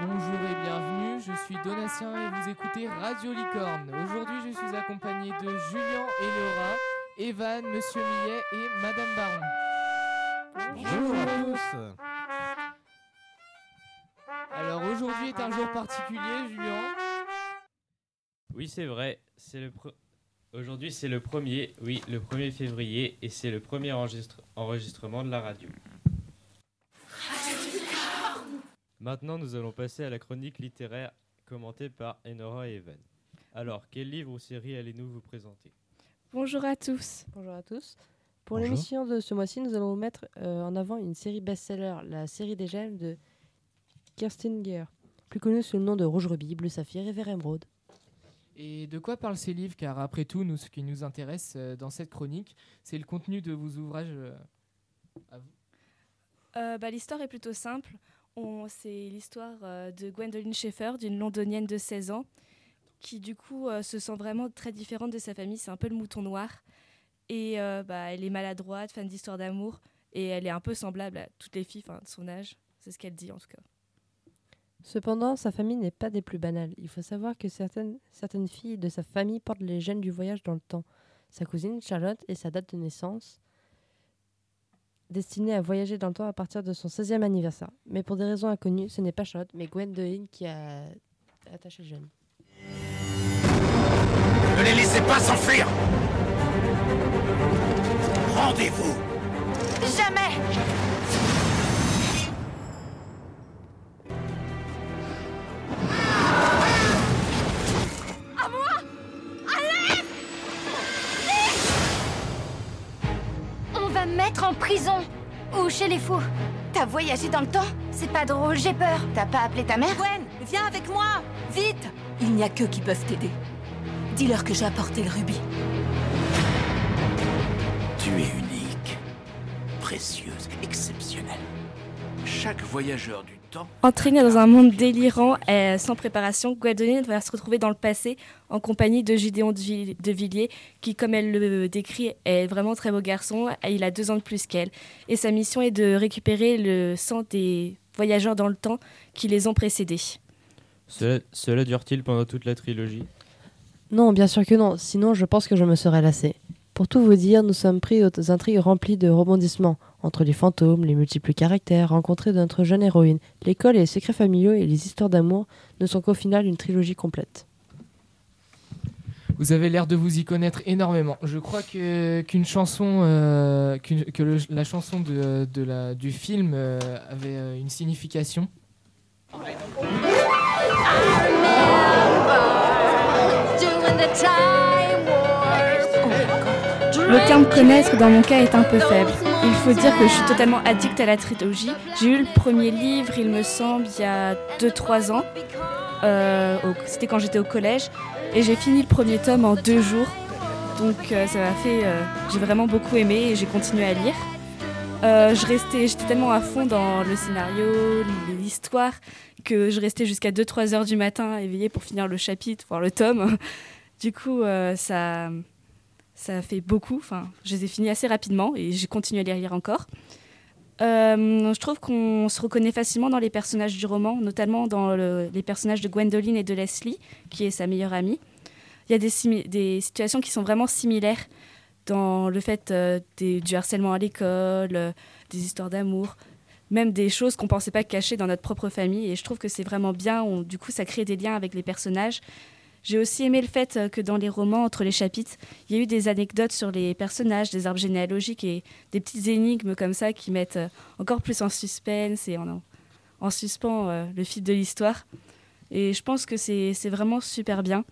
Bonjour et bienvenue, je suis Donatien et vous écoutez Radio Licorne. Aujourd'hui, je suis accompagné de Julien et Laura, Evan, Monsieur Millet et Madame Baron. Bonjour à tous. Alors aujourd'hui est un jour particulier, Julien. Oui, c'est vrai. C'est le pre- Aujourd'hui, c'est le premier, oui, le 1er février, et c'est le premier enregistre- enregistrement de la radio. Maintenant, nous allons passer à la chronique littéraire commentée par Enora et Evan. Alors, quel livre ou série allez-nous vous présenter? Bonjour à tous. Bonjour à tous. Pour l'émission de ce mois-ci, nous allons vous mettre euh, en avant une série best-seller, la série des gemmes de Kirsten Gear, plus connue sous le nom de Rouge Rubis, Bleu Saphir et Vert Émeraude. Et de quoi parlent ces livres? Car après tout, nous, ce qui nous intéresse euh, dans cette chronique, c'est le contenu de vos ouvrages. euh, à vous. Euh, bah, L'histoire est plutôt simple. C'est l'histoire euh, de Gwendoline Schaeffer, d'une londonienne de 16 ans, qui du coup euh, se sent vraiment très différente de sa famille. C'est un peu le mouton noir. Et euh, bah, elle est maladroite, fan d'histoire d'amour. Et elle est un peu semblable à toutes les filles de son âge. C'est ce qu'elle dit en tout cas. Cependant, sa famille n'est pas des plus banales. Il faut savoir que certaines, certaines filles de sa famille portent les gènes du voyage dans le temps. Sa cousine, Charlotte, et sa date de naissance, destinée à voyager dans le temps à partir de son 16e anniversaire. Mais pour des raisons inconnues, ce n'est pas Charlotte, mais Gwendoline qui a attaché le gène. Ne les laissez pas s'enfuir Rendez-vous Jamais mettre en prison. Ou chez les fous? T'as voyagé dans le temps? C'est pas drôle, j'ai peur. T'as pas appelé ta mère? Gwen, viens avec moi. Vite. Il n'y a qu'eux qui peuvent t'aider. Dis-leur que j'ai apporté le rubis. Tu es unique, précieuse, exceptionnelle. Chaque voyageur du temps... Entraînée dans un monde délirant, euh, sans préparation, Gwendoline va se retrouver dans le passé en compagnie de Gideon de, Vill- de Villiers, qui, comme elle le décrit, est vraiment très beau garçon. et Il a deux ans de plus qu'elle. Et sa mission est de récupérer le sang des voyageurs dans le temps qui les ont précédés. Cela, cela dure-t-il pendant toute la trilogie? Non, bien sûr que non, sinon je pense que je me serais lassé. Pour tout vous dire, nous sommes pris aux intrigues remplies de rebondissements, entre les fantômes, les multiples caractères rencontrés de notre jeune héroïne, l'école et les secrets familiaux et les histoires d'amour ne sont qu'au final une trilogie complète. Vous avez l'air de vous y connaître énormément. Je crois que qu'une chanson, euh, que le- la chanson de, de la, du film euh, avait euh, une signification. Le terme connaître dans mon cas est un peu faible. Il faut dire que je suis totalement addict à la trilogie. J'ai eu le premier livre, il me semble, il y a 2-3 ans. Euh, C'était quand j'étais au collège. Et j'ai fini le premier tome en deux jours. Donc euh, ça m'a fait... euh, j'ai vraiment beaucoup aimé et j'ai continué à lire. Je restais, j'étais tellement à fond dans le scénario, l'histoire, que je restais jusqu'à 2-3 heures du matin éveillée pour finir le chapitre, voire le tome. Du coup, ça, ça fait beaucoup. Enfin, je les ai finis assez rapidement et j'ai continué à les lire encore. Euh, je trouve qu'on se reconnaît facilement dans les personnages du roman, notamment dans le- les personnages de Gwendoline et de Leslie, qui est sa meilleure amie. Il y a des, situations qui sont vraiment similaires dans le fait euh, du harcèlement à l'école, euh, des histoires d'amour, même des choses qu'on ne pensait pas cacher dans notre propre famille. Et je trouve que c'est vraiment bien. Du coup, ça crée des liens avec les personnages. J'ai aussi aimé le fait euh, que dans les romans, entre les chapitres, il y a eu des anecdotes sur les personnages, des arbres généalogiques et des petites énigmes comme ça qui mettent euh, encore plus en suspense et en, en suspens euh, le fil de l'histoire. Et je pense que c'est vraiment super bien.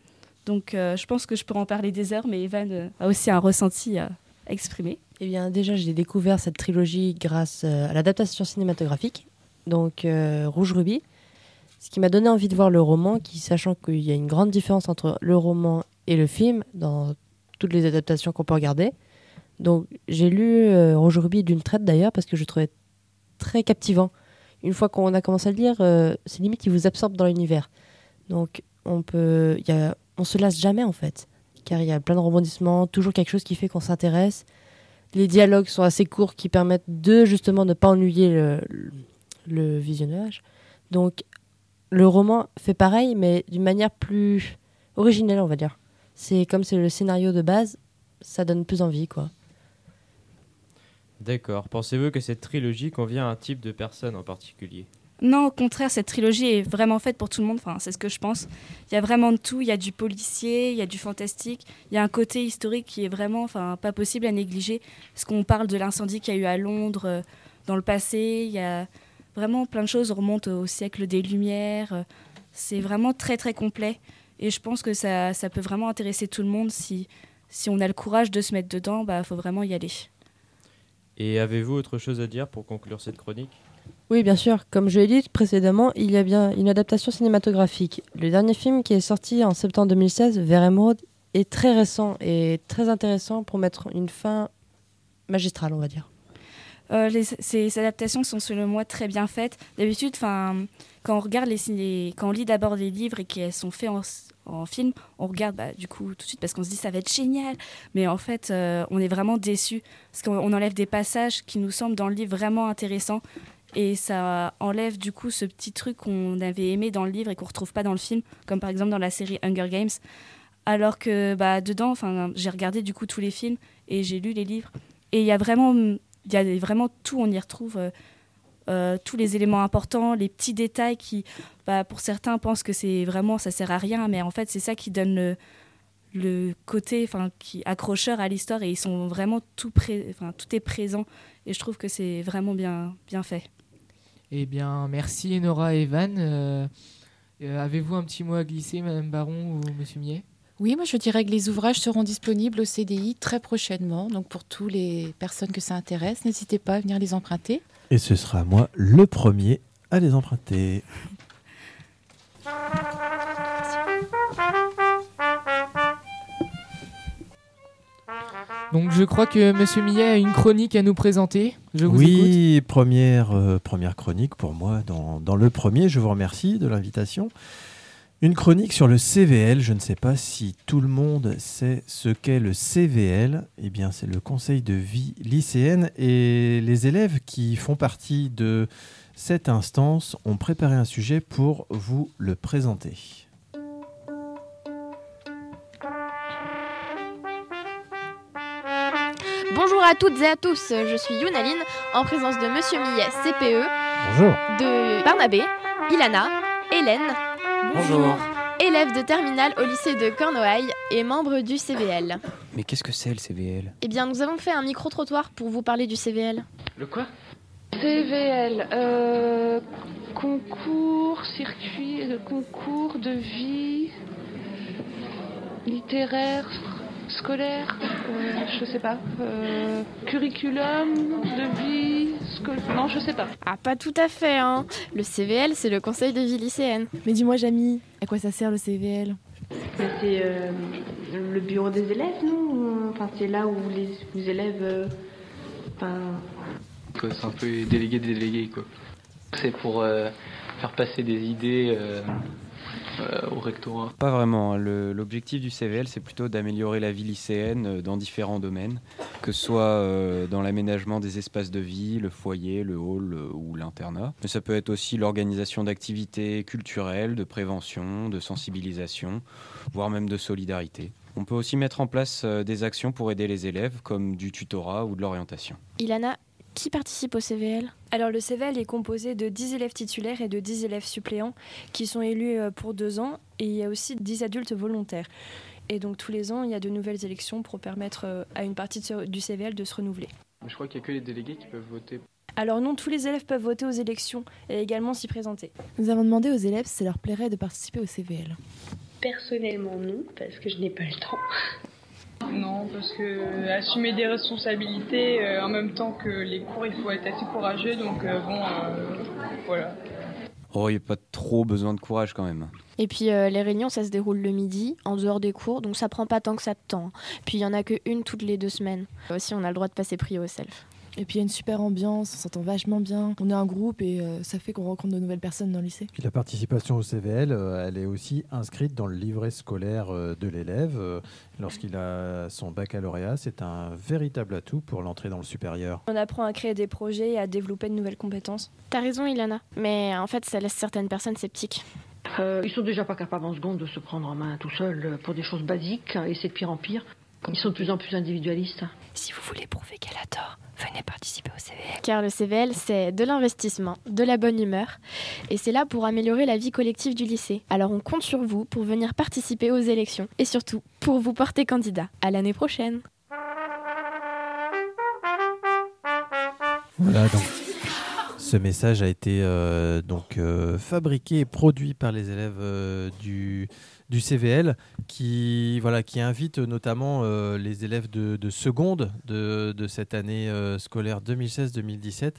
Donc je pense que je pourrais en parler des heures, mais Evan a aussi un ressenti à exprimer. Eh bien, déjà, j'ai découvert cette trilogie grâce à l'adaptation cinématographique, donc Rouge Rubis, ce qui m'a donné envie de voir le roman, qui, sachant qu'il y a une grande différence entre le roman et le film dans toutes les adaptations qu'on peut regarder. Donc, j'ai lu euh, Rubis d'une traite d'ailleurs, parce que je trouvais très captivant. Une fois qu'on a commencé à le lire, euh, c'est limite il vous absorbe dans l'univers. Donc, on peut, y a, on se lasse jamais en fait, car il y a plein de rebondissements, toujours quelque chose qui fait qu'on s'intéresse. Les dialogues sont assez courts qui permettent de justement ne pas ennuyer le, le visionnage. Donc le roman fait pareil, mais d'une manière plus originelle, on va dire. C'est comme c'est le scénario de base, ça donne plus envie, quoi. D'accord. Pensez-vous que cette trilogie convient à un type de personne en particulier? Non, au contraire, cette trilogie est vraiment faite pour tout le monde. Enfin, c'est ce que je pense. Il y a vraiment de tout. Il y a du policier, il y a du fantastique. Il y a un côté historique qui est vraiment, enfin, pas possible à négliger. Parce qu'on parle de l'incendie qu'il y a eu à Londres euh, dans le passé. Il y a vraiment plein de choses. On remonte au siècle des Lumières. C'est vraiment très très complet. Et je pense que ça, ça peut vraiment intéresser tout le monde si, si on a le courage de se mettre dedans. Bah, faut vraiment y aller. Et avez-vous autre chose à dire pour conclure cette chronique? Oui, bien sûr. Comme je l'ai dit précédemment, il y a bien une adaptation cinématographique. Le dernier film qui est sorti en septembre 2016, Vers Emerald, est très récent et très intéressant pour mettre une fin magistrale, on va dire. Euh, ces adaptations sont selon moi très bien faites. D'habitude, quand on regarde les, quand on lit d'abord les livres et qu'elles sont faits en, film, on regarde bah, du coup tout de suite parce qu'on se dit ça va être génial. Mais en fait, euh, on est vraiment déçu parce qu'on on enlève des passages qui nous semblent dans le livre vraiment intéressants et ça enlève du coup ce petit truc qu'on avait aimé dans le livre et qu'on retrouve pas dans le film, comme par exemple dans la série Hunger Games. Alors que bah, dedans, j'ai regardé du coup tous les films et j'ai lu les livres et il y a vraiment il y a vraiment tout, on y retrouve euh, euh, tous les éléments importants, les petits détails qui, bah, pour certains, pensent que c'est vraiment, ça sert à rien, mais en fait, c'est ça qui donne le, côté, qui accrocheur à l'histoire et ils sont vraiment tout, enfin, tout est présent et je trouve que c'est vraiment bien, bien fait. Eh bien, merci Nora et Evan. Euh, Avez-vous un petit mot à glisser, Madame Baron ou Monsieur Millet? Oui, moi je dirais que les ouvrages seront disponibles au CDI très prochainement. Donc pour toutes les personnes que ça intéresse, n'hésitez pas à venir les emprunter. Et ce sera moi le premier à les emprunter. Donc, je crois que Monsieur Millet a une chronique à nous présenter. Je vous écoute. oui, première, euh, première chronique pour moi dans, dans le premier. Je vous remercie de l'invitation. Une chronique sur le CVL. Je ne sais pas si tout le monde sait ce qu'est le CVL. Eh bien, c'est le conseil de vie lycéenne. Et les élèves qui font partie de cette instance ont préparé un sujet pour vous le présenter. Bonjour à toutes et à tous, je suis Younaline en présence de Monsieur Millet, CPE, Bonjour. de Barnabé, Ilana, Hélène, Bonjour. élève de terminale au lycée de Cornouailles et membre du CVL. Mais qu'est-ce que c'est le CVL Eh bien, nous avons fait un micro-trottoir pour vous parler du CVL. Le quoi? CVL, euh, concours, circuit, euh, concours de vie littéraire, scolaire, euh, je sais pas, euh, curriculum de vie, scol- non, je sais pas. Ah, pas tout à fait, hein. Le CVL, c'est le conseil de vie lycéenne. Mais dis-moi, Jamy, à quoi ça sert le CVL C'est euh, le bureau des élèves, non? Enfin, c'est là où les, les élèves. euh, Enfin, C'est un peu délégué des délégués, quoi. C'est pour euh, faire passer des idées au rectorat. Pas vraiment. hein. Le- L'objectif du CVL, c'est plutôt d'améliorer la vie lycéenne euh, dans différents domaines, que ce soit euh, dans l'aménagement des espaces de vie, le foyer, le hall euh, ou l'internat. Mais ça peut être aussi l'organisation d'activités culturelles, de prévention, de sensibilisation, voire même de solidarité. On peut aussi mettre en place euh, des actions pour aider les élèves, comme du tutorat ou de l'orientation. Ilana, qui participe au CVL Alors le CVL est composé de 10 élèves titulaires et de 10 élèves suppléants qui sont élus euh, pour deux ans et il y a aussi 10 adultes volontaires. Et donc tous les ans, il y a de nouvelles élections pour permettre euh, à une partie du CVL de se renouveler. Je crois qu'il n'y a que les délégués qui peuvent voter. Alors non, tous les élèves peuvent voter aux élections et également s'y présenter. Nous avons demandé aux élèves si ça leur plairait de participer au CVL. personnellement, non, parce que je n'ai pas le temps. Non, parce que assumer des responsabilités euh, en même temps que les cours, il faut être assez courageux, donc euh, bon, euh, voilà. Oh, il n'y a pas trop besoin de courage quand même. Et puis euh, les réunions, ça se déroule le midi, en dehors des cours, donc ça prend pas tant que ça de temps. Puis il y en a que une toutes les deux semaines. Aussi, on a le droit de passer prio au self. Et puis il y a une super ambiance, on s'entend vachement bien. On est un groupe et euh, ça fait qu'on rencontre de nouvelles personnes dans le lycée. Puis la participation au CVL, euh, elle est aussi inscrite dans le livret scolaire euh, de l'élève. euh, Lorsqu'il a son baccalauréat, c'est un véritable atout pour l'entrée dans le supérieur. On apprend à créer des projets et à développer de nouvelles compétences. T'as raison, Ilana. Mais en fait, ça laisse certaines personnes sceptiques. Euh, ils sont déjà pas capables en seconde de se prendre en main tout seuls pour des choses basiques et c'est de pire en pire. Ils sont de plus en plus individualistes. Si vous voulez prouver qu'elle a tort, venez participer au CVL. Car le CVL, c'est de l'investissement, de la bonne humeur, et c'est là pour améliorer la vie collective du lycée. Alors on compte sur vous pour venir participer aux élections, et surtout pour vous porter candidat. À l'année prochaine. Voilà, donc ce message a été euh, donc euh, fabriqué et produit par les élèves euh, du, du CVL qui, voilà, qui invite notamment euh, les élèves de, de seconde de, cette année euh, scolaire 2016-2017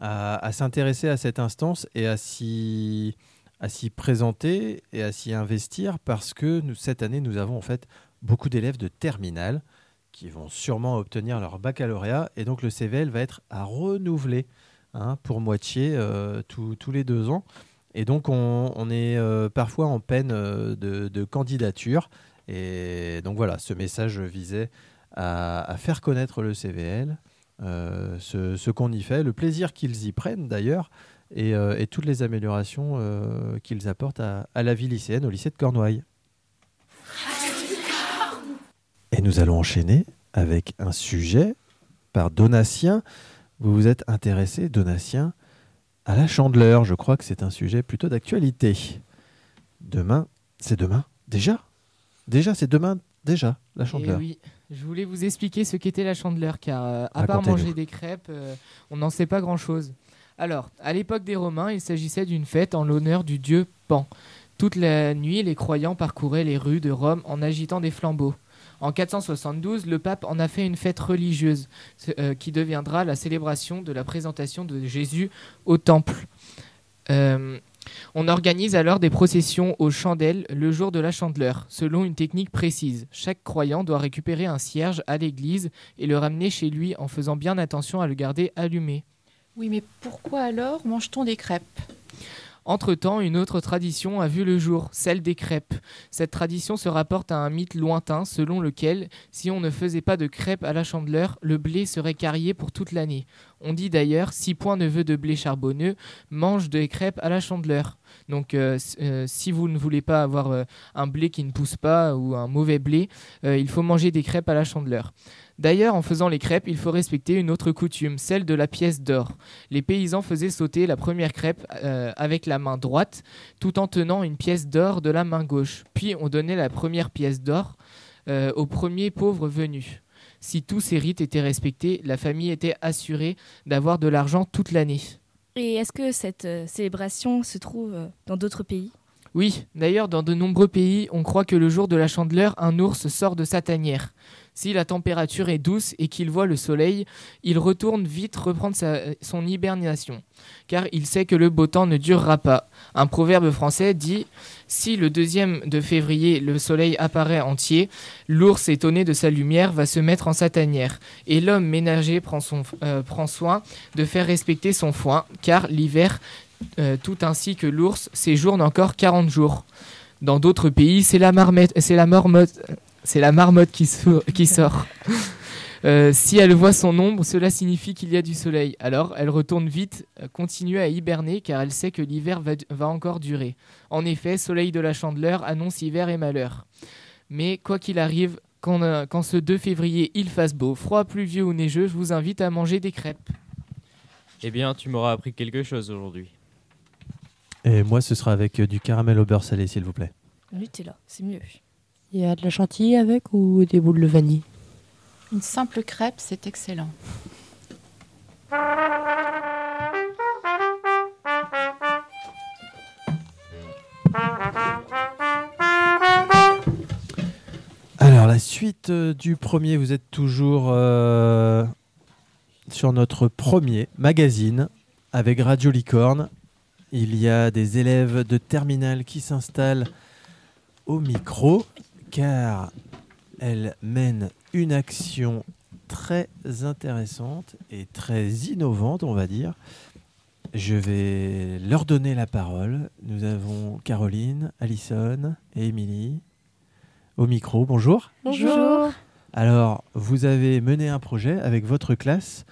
à, s'intéresser à cette instance et à s'y à s'y présenter et à s'y investir parce que nous, cette année, nous avons en fait beaucoup d'élèves de terminale qui vont sûrement obtenir leur baccalauréat et donc le CVL va être à renouveler hein, pour moitié euh, tous les deux ans. Et donc on, est euh, parfois en peine euh, de, candidature. Et donc voilà, ce message visait à, faire connaître le CVL, euh, ce, qu'on y fait, le plaisir qu'ils y prennent d'ailleurs, et, toutes les améliorations qu'ils apportent à la vie lycéenne, au lycée de Cornouailles. Et nous allons enchaîner avec un sujet par Donatien. Vous vous êtes intéressé, Donatien, à la chandeleur. Je crois que c'est un sujet plutôt d'actualité. Demain, c'est demain Déjà Déjà, c'est demain Déjà, la Et chandeleur. oui, je voulais vous expliquer ce qu'était la chandeleur, car euh, à part manger des crêpes, euh, on n'en sait pas grand-chose. Alors, à l'époque des Romains, il s'agissait d'une fête en l'honneur du dieu Pan. Toute la nuit, les croyants parcouraient les rues de Rome en agitant des flambeaux. En 472, le pape en a fait une fête religieuse, euh, qui deviendra la célébration de la présentation de Jésus au temple. Euh, on organise alors des processions aux chandelles le jour de la chandeleur, selon une technique précise. Chaque croyant doit récupérer un cierge à l'église et le ramener chez lui en faisant bien attention à le garder allumé. Oui, mais pourquoi alors mange-t-on des crêpes? Entre-temps, une autre tradition a vu le jour, celle des crêpes. Cette tradition se rapporte à un mythe lointain selon lequel, si on ne faisait pas de crêpes à la chandeleur, le blé serait carrié pour toute l'année. On dit d'ailleurs, si point neveu de blé charbonneux, mange des crêpes à la chandeleur. Donc euh, euh, si vous ne voulez pas avoir euh, un blé qui ne pousse pas ou un mauvais blé, il faut manger des crêpes à la chandeleur. D'ailleurs, en faisant les crêpes, il faut respecter une autre coutume, celle de la pièce d'or. Les paysans faisaient sauter la première crêpe avec la main droite, tout en tenant une pièce d'or de la main gauche. Puis on donnait la première pièce d'or au premier pauvre venu. Si tous ces rites étaient respectés, la famille était assurée d'avoir de l'argent toute l'année. Et est-ce que cette euh, célébration se trouve euh, dans d'autres pays? Oui, d'ailleurs, dans de nombreux pays, on croit que le jour de la chandeleur, un ours sort de sa tanière. Si la température est douce et qu'il voit le soleil, il retourne vite reprendre son hibernation, car il sait que le beau temps ne durera pas. Un proverbe français dit Si le deuxième de février le soleil apparaît entier, l'ours étonné de sa lumière va se mettre en sa tanière, et l'homme ménager prend, euh, soin de faire respecter son foin, car l'hiver euh, tout ainsi que l'ours séjourne encore 40 jours. Dans d'autres pays, c'est la marmette, c'est la marmotte, c'est la marmotte qui, sort. Euh, si elle voit son ombre, cela signifie qu'il y a du soleil. Alors, elle retourne vite, euh, continue à hiberner car elle sait que l'hiver va, va encore durer. En effet, soleil de la chandeleur annonce hiver et malheur. Mais quoi qu'il arrive, quand, euh, quand ce 2 février il fasse beau, froid, pluvieux ou neigeux, je vous invite à manger des crêpes. Eh bien, tu m'auras appris quelque chose aujourd'hui. Et moi, ce sera avec euh, du caramel au beurre salé, s'il vous plaît. Nutella, c'est mieux. Il y a de la chantilly avec ou des boules de vanille? Une simple crêpe, c'est excellent. Alors, la suite euh, du premier, vous êtes toujours euh, sur notre premier magazine avec Radio Licorne. Il y a des élèves de terminale qui s'installent au micro car elles mènent une action très intéressante et très innovante, on va dire. Je vais leur donner la parole. Nous avons Caroline, Alison et Émilie au micro. Bonjour. Bonjour. Alors, vous avez mené un projet avec votre classe,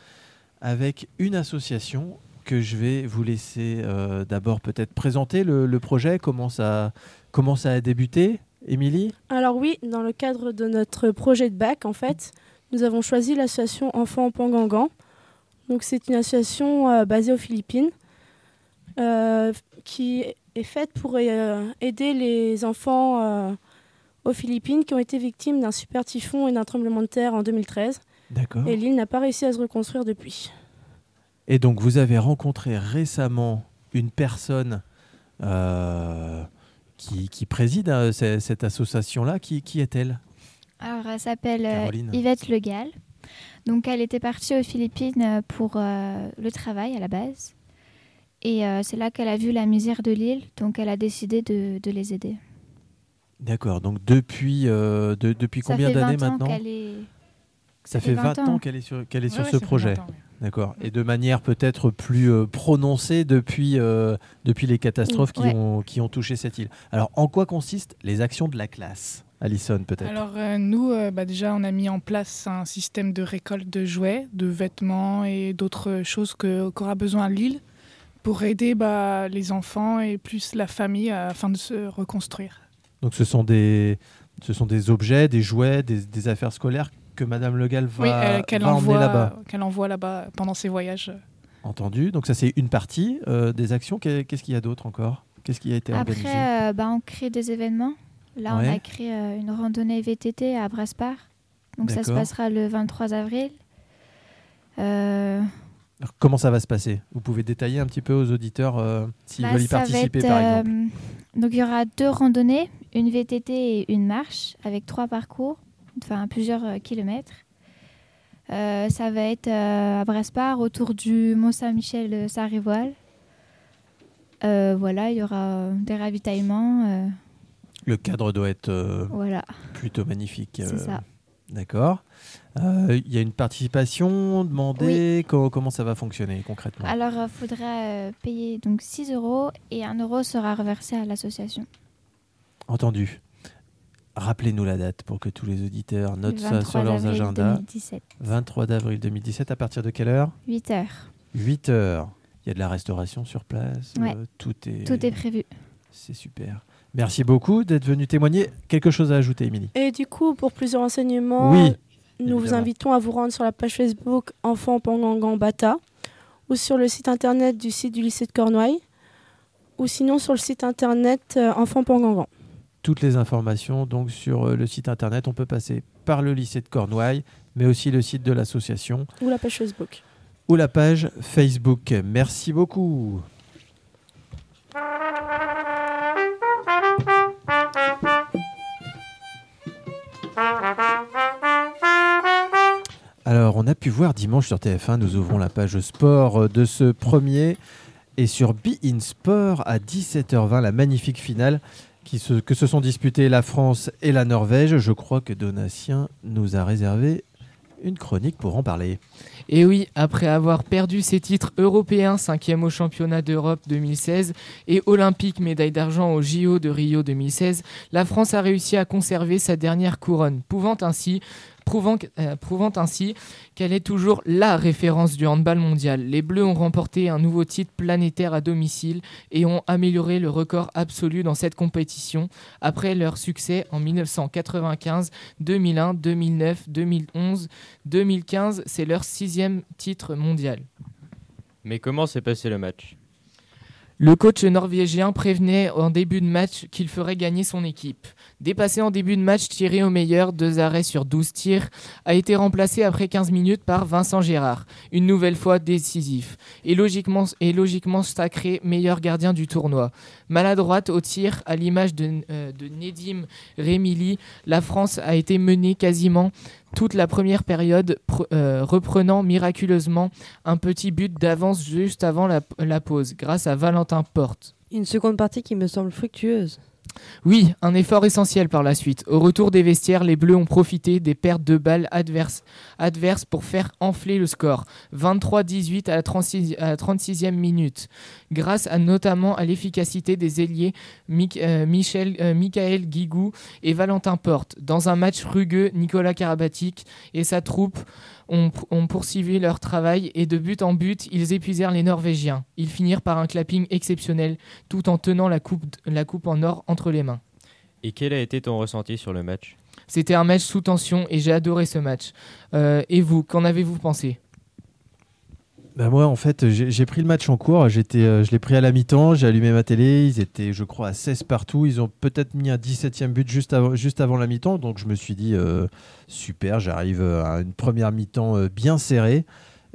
avec une association que je vais vous laisser euh, d'abord peut-être présenter le, le projet, comment ça, comment ça a débuté. Émilie Alors oui, dans le cadre de notre projet de bac, en fait, nous avons choisi l'association Enfants Pangangan. Donc c'est une association euh, basée aux Philippines euh, qui est faite pour euh, aider les enfants aux Philippines qui ont été victimes d'un super typhon et d'un tremblement de terre en 2013. D'accord. Et l'île n'a pas réussi à se reconstruire depuis. Et donc, vous avez rencontré récemment une personne qui, qui préside euh, ce- cette association-là. Qui, qui est-elle? Alors, elle s'appelle euh. Yvette Le Gall. Donc, elle était partie aux Philippines euh, pour euh, le travail à la base. Et euh, c'est là qu'elle a vu la misère de l'île, donc elle a décidé de, de les aider. D'accord. Donc, depuis, euh, de- depuis Ça combien fait 20 d'années maintenant? est- Ça ça fait fait 20 20 ans ans. qu'elle est sur, qu'elle est Ouais, sur ouais, ce projet. 20 ans, D'accord. Et de manière peut-être plus euh, prononcée depuis, euh, depuis les catastrophes qui, Ouais. ont, qui ont touché cette île. Alors, en quoi consistent les actions de la classe Alison, peut-être? Alors euh, nous, euh, bah, déjà, on a mis en place un système de récolte de jouets, de vêtements et d'autres choses que- qu'aura besoin l'île pour aider bah, les enfants et plus la famille euh, afin de se reconstruire. Donc, ce sont des, ce sont des objets, des jouets, des, des affaires scolaires que Madame Le Gall va, oui, euh, qu'elle va emmener envoie, là-bas. qu'elle envoie là-bas pendant ses voyages. Entendu. Donc, ça, c'est une partie euh, des actions. Qu'est- Qu'est-ce qu'il y a d'autre encore? Qu'est-ce qui a été organisé? Après, euh, bah, on crée des événements. Là, on a créé euh, une randonnée VTT à Brasparts. Donc, ça se passera le 23 avril. Euh, Alors, comment ça va se passer? Vous pouvez détailler un petit peu aux auditeurs euh, s'ils Bah, veulent y participer, être, par euh, exemple. donc il y aura deux randonnées, une VTT et une marche, avec trois parcours, enfin plusieurs euh, kilomètres. Euh, ça va être euh, à Brasparts, autour du Mont Saint-Michel-Sarivoile. Euh, voilà, il y aura des ravitaillements. euh, Le cadre doit être euh, Voilà. plutôt magnifique. C'est euh, ça. D'accord. Euh, Il y a une participation demandée. Co- comment ça va fonctionner concrètement? Alors, il faudra euh, payer donc 6 euros et 1 euro sera reversé à l'association. Entendu. Rappelez-nous la date pour que tous les auditeurs notent ça 23 sur leurs agendas. 2017. 23 d'avril 2017. À partir de quelle heure? 8 heures. 8 heures. Il y a de la restauration sur place. Ouais. euh, tout est. Tout est prévu. C'est super. Merci beaucoup d'être venu témoigner. Quelque chose à ajouter, Émilie? Et du coup, pour plus de renseignements, Oui, nous vous invitons à vous rendre sur la page Facebook Enfants Pangangan Bata ou sur le site internet du site du lycée de Cornouailles ou sinon sur le site internet euh, Enfants Pangangan. Toutes les informations donc sur euh, le site internet. On peut passer par le lycée de Cornouailles, mais aussi le site de l'association ou la page Facebook. ou la page Facebook. Merci beaucoup. Alors, on a pu voir dimanche sur TF1, nous ouvrons la page sport euh, de ce premier. Et sur Be In Sport, à 17h20, la magnifique finale que se sont disputées la France et la Norvège. Je crois que Donatien nous a réservé une chronique pour en parler. Et oui, après avoir perdu ses titres européens, 5e au championnat d'Europe 2016 et olympique médaille d'argent au JO de Rio 2016, la France a réussi à conserver sa dernière couronne, pouvant ainsi euh, prouvant ainsi qu'elle est toujours la référence du handball mondial. Les Bleus ont remporté un nouveau titre planétaire à domicile et ont amélioré le record absolu dans cette compétition après leur succès en 1995, 2001, 2009, 2011, 2015. C'est leur sixième titre mondial. Mais comment s'est passé le match? Le coach norvégien prévenait en début de match qu'il ferait gagner son équipe. Dépassé en début de match, tiré au meilleur, deux arrêts sur 12 tirs, a été remplacé après 15 minutes par Vincent Gérard, une nouvelle fois décisif, et logiquement, sacré meilleur gardien du tournoi. Maladroite au tir, à l'image de, euh, Nedim Remili, la France a été menée quasiment toute la première période, euh, reprenant miraculeusement un petit but d'avance juste avant la pause, grâce à Valentin Porte. Une seconde partie qui me semble fructueuse. Oui, un effort essentiel par la suite. Au retour des vestiaires, les Bleus ont profité des pertes de balles adverses, pour faire enfler le score. 23-18 à la 36, à la 36e minute. Grâce notamment à l'efficacité des ailiers euh, euh, Michael Guigou et Valentin Porte. Dans un match rugueux, Nicolas Karabatic et sa troupe ont, poursuivi leur travail et de but en but, ils épuisèrent les Norvégiens. Ils finirent par un clapping exceptionnel tout en tenant la coupe, la coupe en or entre les mains. Et quel a été ton ressenti sur le match? C'était un match sous tension et j'ai adoré ce match. Euh, et vous, qu'en avez-vous pensé? Bah moi, en fait, j'ai pris le match en cours. J'étais, euh, je l'ai pris à la mi-temps. J'ai allumé ma télé. Ils étaient, je crois, à 16 partout. Ils ont peut-être mis un 17e but juste avant, juste avant la mi-temps. Donc, je me suis dit, euh, super, j'arrive à une première mi-temps euh, bien serrée.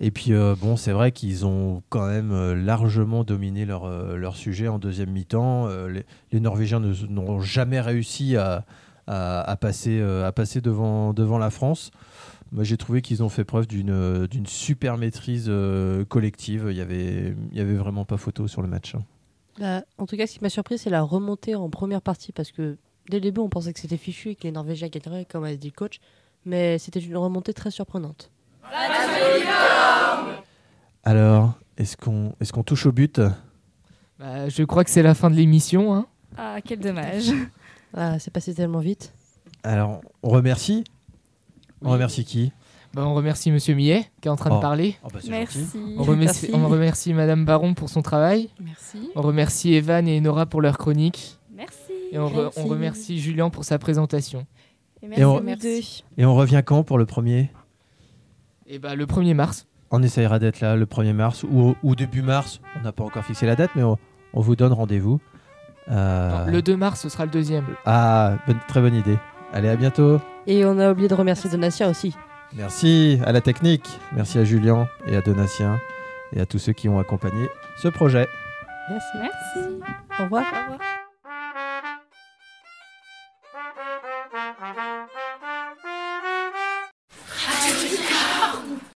Et puis, euh, bon, c'est vrai qu'ils ont quand même euh, largement dominé leur, euh, leur sujet en deuxième mi-temps. Les, les Norvégiens n'ont jamais réussi à, à, à passer, à passer devant, devant la France. Moi, j'ai trouvé qu'ils ont fait preuve d'une d'une super maîtrise collective. Il y avait, il y avait vraiment pas photo sur le match. hein. Bah, en tout cas, ce qui m'a surpris, c'est la remontée en première partie parce que dès le début, on pensait que c'était fichu et que les Norvégiens gagneraient, comme a dit le coach. Mais c'était une remontée très surprenante. Alors, est-ce qu'on est qu'on touche au but? Bah, Je crois que c'est la fin de l'émission. hein. Ah, quel dommage. Ah, c'est passé tellement vite. Alors, on remercie On remercie qui? Bah, on remercie Monsieur Millet qui est en train Oh. de parler. Oh, bah, Merci. On remercie, Merci. on remercie Madame Baron pour son travail. Merci. On remercie Evan et Nora pour leur chronique. Merci. Et on, re- Merci. on remercie Julien pour sa présentation. Et on- à vous deux. Et on revient quand pour le premier? Et bah, le 1er mars. On essayera d'être là le 1er mars ou, ou début mars. On n'a pas encore fixé la date, mais on, on vous donne rendez-vous. Euh, le 2 mars, ce sera le deuxième. Ah, bonne- très bonne idée. Allez, à bientôt. Et on a oublié de remercier Donatien aussi. Merci à la technique. Merci à Julien et à Donatien et à tous ceux qui ont accompagné ce projet. Merci. Merci. Au revoir. Au revoir.